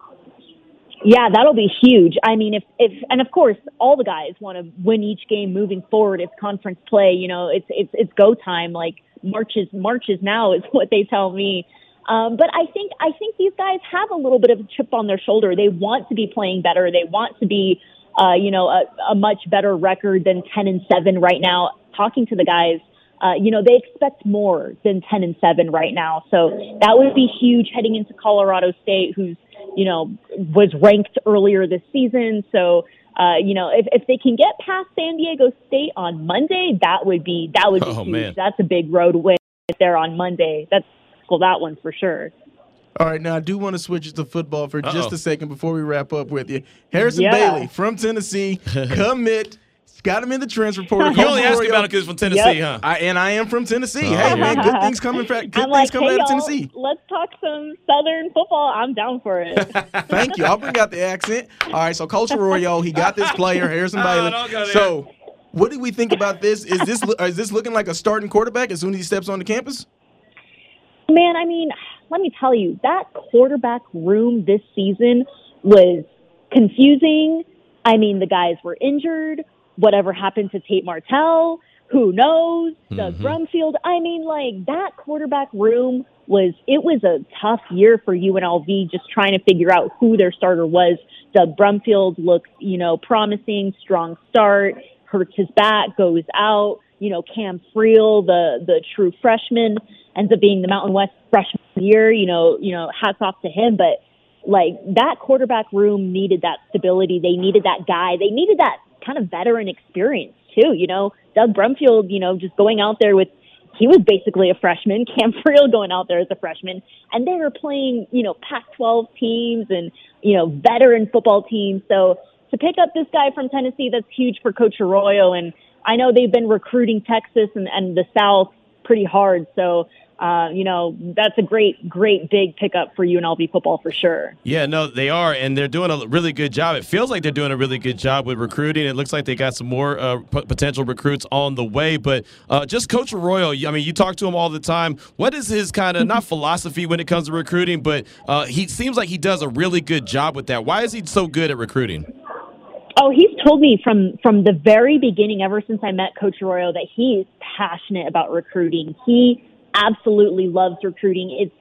S10: Yeah, that'll be huge. I mean, if if and of course, all the guys want to win each game moving forward. It's conference play. You know, it's it's it's go time. Like March is March is now is what they tell me. Um, but I think I think these guys have a little bit of a chip on their shoulder. They want to be playing better. They want to be, uh, you know, a, a much better record than ten and seven right now. Talking to the guys, uh, you know, they expect more than 10 and 7 right now. So that would be huge heading into Colorado State, who's, you know, was ranked earlier this season. So, uh, you know, if, if they can get past San Diego State on Monday, that would be, that would be
S3: Oh,
S10: huge.
S3: man.
S10: That's a big road win there on Monday. That's, well, that one for sure.
S5: All right, now I do want to switch it to football for just
S3: Uh-oh.
S5: a second before we wrap up with you. Harrison
S10: Yeah.
S5: Bailey from Tennessee, commit. Got him in the transfer portal.
S3: You only
S5: Coach
S3: asked me about it because from Tennessee,
S10: Yep.
S3: huh?
S5: I, and I am from Tennessee.
S3: Oh,
S5: hey
S3: yeah.
S5: man, good things coming. Fra- good
S10: I'm
S5: things
S10: like,
S5: coming
S10: hey,
S5: out of Tennessee.
S10: let's talk some Southern football. I'm down for it.
S5: Thank you. I'll bring out the accent. All right, so Coach Arroyo, he got this player, Harrison
S3: Oh,
S5: Bailey.
S3: don't go there.
S5: So, what do we think about this? Is this is this looking like a starting quarterback as soon as he steps on the campus?
S10: Man, I mean, let me tell you, that quarterback room this season was confusing. I mean, the guys were injured. Whatever happened to Tate Martell? Who knows? Doug mm-hmm. Brumfield. I mean, like that quarterback room was it was a tough year for UNLV just trying to figure out who their starter was. Doug Brumfield looks, you know, promising, strong start, hurts his back, goes out. You know, Cam Friel, the the true freshman, ends up being the Mountain West freshman year. You know, you know, hats off to him. But like that quarterback room needed that stability. They needed that guy. They needed that kind of veteran experience too. You know, Doug Brumfield, you know, just going out there with he was basically a freshman. Cam Friel going out there as a freshman, and they were playing, you know, Pac-12 teams and you know veteran football teams. So to pick up this guy from Tennessee, that's huge for Coach Arroyo. And I know they've been recruiting Texas and, and the South pretty hard. So uh, you know that's a great, great big pickup for UNLV football for sure.
S3: Yeah, no, they are, and they're doing a really good job. It feels like they're doing a really good job with recruiting. It looks like they got some more uh, p- potential recruits on the way. But uh, just Coach Arroyo, I mean, you talk to him all the time. What is his kind of not philosophy when it comes to recruiting, but uh, he seems like he does a really good job with that. Why is he so good at recruiting?
S10: Oh, he's told me from from the very beginning, ever since I met Coach Arroyo, that he's passionate about recruiting. He absolutely loves recruiting. It's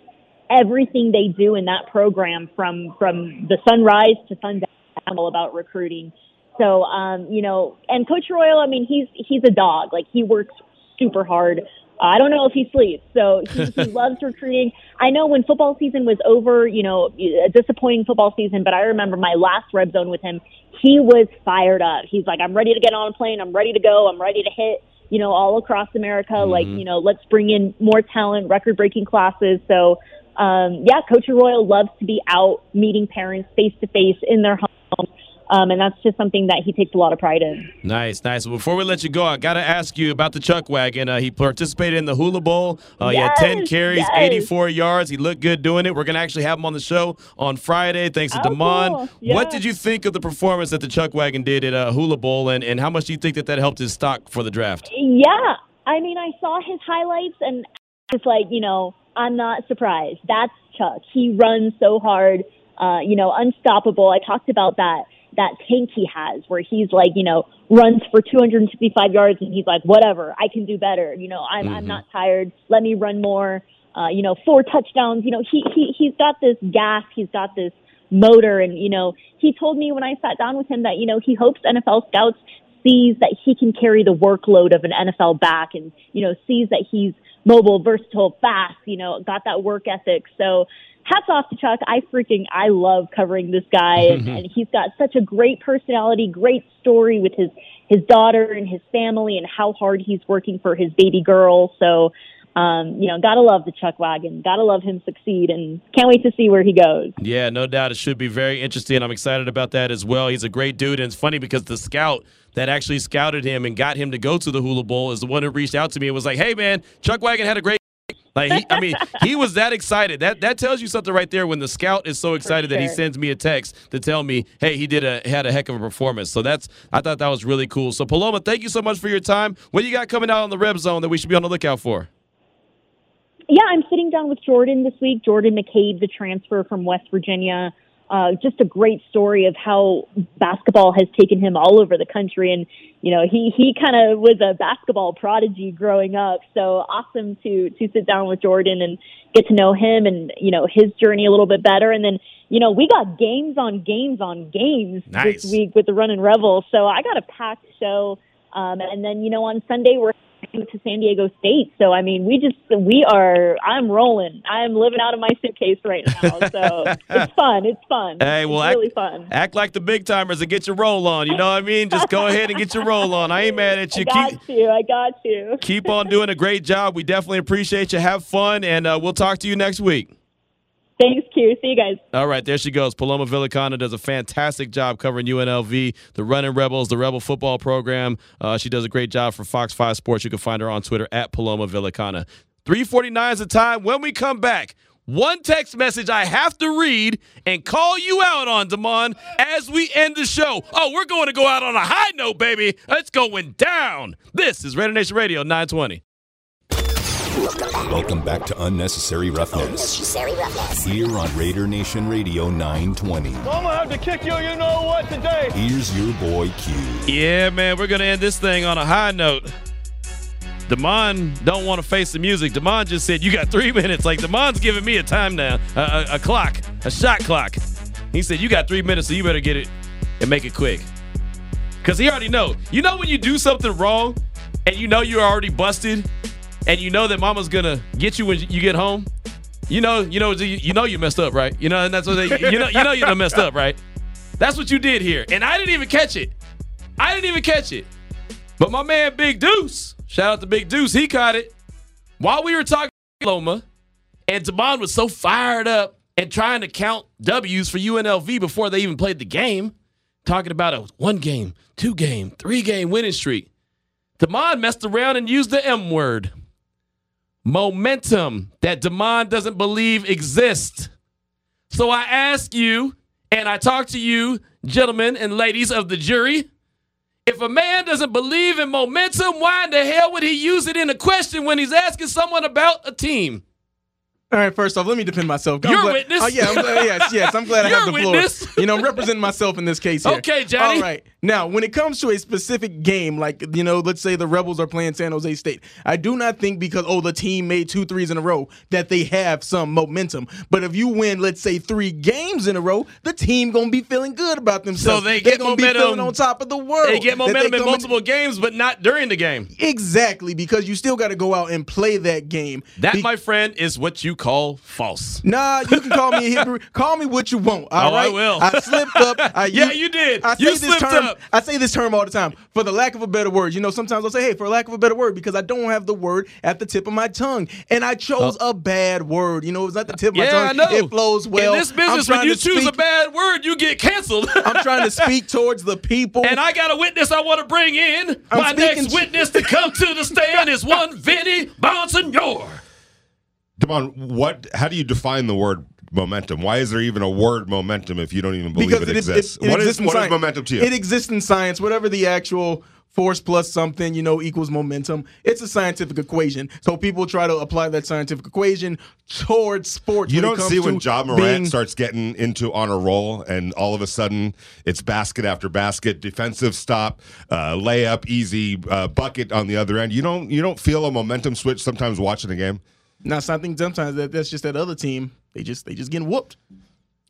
S10: everything they do in that program from from the sunrise to sundown all about recruiting. So, um, you know, and Coach Arroyo, I mean, he's he's a dog. Like he works super hard. I don't know if he sleeps. So he, he loves recruiting. I know when football season was over, you know, a disappointing football season, but I remember my last red zone with him. He was fired up. He's like, I'm ready to get on a plane. I'm ready to go. I'm ready to hit, you know, all across America. Like, you know, let's bring in more talent, record breaking classes. So, um, yeah, Coach Arroyo loves to be out meeting parents face to face in their homes. Um, and that's just something that he takes a lot of pride in.
S3: Nice, nice. Before we let you go, I got to ask you about the Chuck Wagon. Uh, he participated in the Hula Bowl. Uh, he had 10 carries,
S10: yes.
S3: 84 yards. He looked good doing it. We're going to actually have him on the show on Friday, thanks to
S10: Oh,
S3: Damon.
S10: cool.
S3: What did you think of the performance that the Chuck Wagon did at uh, Hula Bowl, and, and how much do you think that that helped his stock for the draft?
S10: Yeah, I mean, I saw his highlights, and it's like, you know, I'm not surprised. That's Chuck. He runs so hard, uh, you know, unstoppable. I talked about that that tank he has, where he's like, you know, runs for 265 yards, and he's like, whatever, I can do better. You know, I'm I'm
S11: Mhm.
S10: not tired. Let me run more. Uh, you know, four touchdowns. You know, he he he's got this gas. He's got this motor, and you know, he told me when I sat down with him that you know he hopes NFL scouts sees that he can carry the workload of an NFL back and, you know, sees that he's mobile, versatile, fast, you know, got that work ethic. So hats off to Chuck. I freaking, I love covering this guy and, and he's got such a great personality, great story with his, his daughter and his family and how hard he's working for his baby girl. So, um, you know, gotta love the Chuck Wagon. Gotta love him succeed and can't wait to see where he goes.
S3: Yeah, no doubt. It should be very interesting. I'm excited about that as well. He's a great dude. And it's funny because the scout that actually scouted him and got him to go to the Hula Bowl is the one who reached out to me and was like, hey, man, Chuck Wagon had a great. Like he, I mean, he was that excited. That that tells you something right there. When the scout is so excited that he sends me a text to tell me, "Hey, he did a had a heck of a performance." So that's I thought that was really cool. So Paloma, thank you so much for your time. What do you got coming out on the Red Zone that we should be on the lookout for?
S10: Yeah, I'm sitting down with Jordan this week. Jordan McCabe, the transfer from West Virginia. Uh, just a great story of how basketball has taken him all over the country, and you know he he kind of was a basketball prodigy growing up. So awesome to to sit down with Jordan and get to know him and you know his journey a little bit better. And then you know we got games on games on games
S3: Nice.
S10: this week with the Running Rebel. So I got a packed show. Um, and then you know on Sunday we're to San Diego State. So I mean, we just we are. I'm rolling. I'm living out of my suitcase right now. So it's fun. It's fun.
S3: Hey, well,
S10: it's
S3: act,
S10: really fun.
S3: act like the big timers and get your roll on. You know what I mean? Just go ahead and get your roll on. I ain't mad at
S10: I
S3: you.
S10: got
S3: Keep
S10: you. I got you.
S3: keep on doing a great job. We definitely appreciate you. Have fun, and uh, we'll talk to you next week.
S10: Thanks, Q. See you guys.
S3: All right, there she goes. Paloma Villicana does a fantastic job covering UNLV, the Running Rebels, the Rebel football program. Uh, she does a great job for Fox 5 Sports. You can find her on Twitter at Paloma Villicana. 349 is the time. When we come back, one text message I have to read and call you out on, Damon, as we end the show. Oh, we're going to go out on a high note, baby. It's going down. This is Raider Nation Radio 920.
S2: Welcome back to Unnecessary Roughness. Here on Raider Nation Radio 920.
S1: I'm gonna have to kick you, you know what, today.
S2: Here's your boy Q.
S3: Yeah, man, we're gonna end this thing on a high note. Damon don't want to face the music. Damon just said you got three minutes. Like Damon's giving me a time now, a, a, a clock, a shot clock. He said you got three minutes, so you better get it and make it quick. Cause he already know. You know when you do something wrong, and you know you're already busted, and you know that Mama's gonna get you when you get home. You know, you know, you know you messed up, right? You know, and that's what they, you know, you know you messed up, right? That's what you did here, and I didn't even catch it. I didn't even catch it. But my man Big Deuce, shout out to Big Deuce, he caught it while we were talking Loma, and Damon was so fired up and trying to count W's for UNLV before they even played the game, talking about a one game, two game, three game winning streak. Damon messed around and used the M word. Momentum that Damon doesn't believe exists. So I ask you, and I talk to you, gentlemen and ladies of the jury, if a man doesn't believe in momentum, why in the hell would he use it in a question when he's asking someone about a team?
S5: All right, first off, let me defend myself. I'm
S3: You're a
S5: glad-
S3: witness.
S5: Oh, yeah, I'm glad, yes, yes. I'm glad I have the floor.
S3: witness.
S5: You know, I'm representing myself in this case here.
S3: Okay, Johnny.
S5: All right. Now, when it comes to a specific game, like, you know, let's say the Rebels are playing San Jose State, I do not think because, oh, the team made two threes in a row that they have some momentum. But if you win, let's say, three games in a row, the team going to be feeling good about themselves.
S3: So they
S5: They're
S3: get
S5: gonna
S3: momentum-
S5: be feeling on top of the world.
S3: They get momentum in
S5: come
S3: multiple games, but not during the game.
S5: Exactly, because you still got to go out and play that game.
S3: That,
S5: Be-
S3: my friend, is what you call false.
S5: Nah, you can call me a Hebrew. call me what you want. All
S3: Oh, I will.
S5: I slipped up. I,
S3: Yeah, you did.
S5: I say
S3: You
S5: this
S3: slipped
S5: term.
S3: up.
S5: I say this term all the time. For the lack of a better word, you know, sometimes I'll say, "Hey, for lack of a better word," because I don't have the word at the tip of my tongue, and I chose uh, a bad word. You know, it's not the tip of my
S3: Oh. Yeah, I
S5: tongue.
S3: know.
S5: It flows well.
S3: In this business, when you choose a bad word, you get canceled.
S5: I'm trying to speak towards the people.
S3: And I got a witness I want to bring in.
S5: I'm
S3: My next witness to come to the stand is one Vinny Bonsignore.
S11: Devon, what? How do you define the word momentum? Why is there even a word momentum if you don't even believe it,
S5: it, is-
S11: exists?
S5: it, it
S11: what is
S5: exists in
S11: what is momentum to you?
S5: It exists in science. Whatever the actual force plus something, you know, equals momentum. It's a scientific equation. So people try to apply that scientific equation towards sports.
S11: you don't see when Ja Morant
S5: being-
S11: starts getting into on a roll, and all of a sudden it's basket after basket, defensive stop, uh, layup, easy uh, bucket on the other end. You don't you don't feel a momentum switch sometimes watching a game.
S5: Now, something sometimes that that's just that other team. They just they just getting whooped.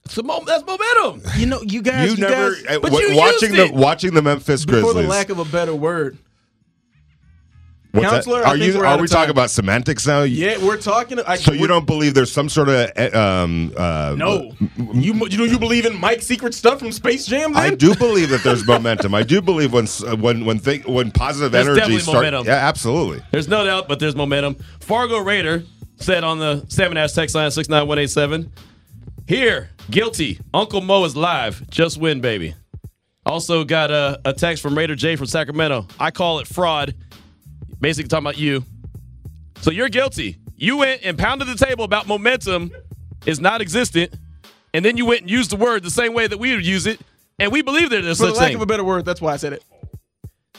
S3: It's a mo- that's momentum.
S5: You know, you guys,
S11: you
S5: you,
S11: never
S5: guys,
S11: uh,
S3: but
S11: wa-
S3: you
S11: watching
S3: used
S11: the
S3: it.
S11: watching the Memphis
S5: for the lack of a better word.
S11: What's that?
S5: Counselor, I
S11: Are
S5: think
S11: you
S5: we're
S11: are we
S5: of
S11: talking about semantics now?
S5: Yeah, we're talking. I,
S11: So you
S5: we're-
S11: don't believe there's some sort of uh, um, uh,
S5: No, you you know you believe in Mike's secret stuff from Space Jam? Then?
S11: I do believe that there's momentum. I do believe when when when thing, when positive
S3: There's
S11: energy
S3: definitely
S11: starts.
S3: momentum.
S11: Yeah, absolutely.
S3: There's no doubt, but there's momentum. Fargo Raider said on the Sam and Ash text line 69187. Here, guilty. Uncle Mo is live. Just win, baby. Also got a, a text from Raider J from Sacramento. I call it fraud. Basically talking about you. So you're guilty. You went and pounded the table about momentum is not existent, and then you went and used the word the same way that we would use it, and we believe that there's
S5: For the lack
S3: thing.
S5: of a better word, that's why I said it.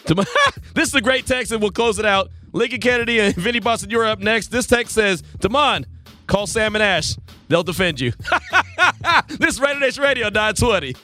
S3: This is a great text, and we'll close it out. Lincoln Kennedy and Vinny Boston, you're up next. This text says, Damon, call Sam and Ash. They'll defend you. this is Raider Nation Radio 920.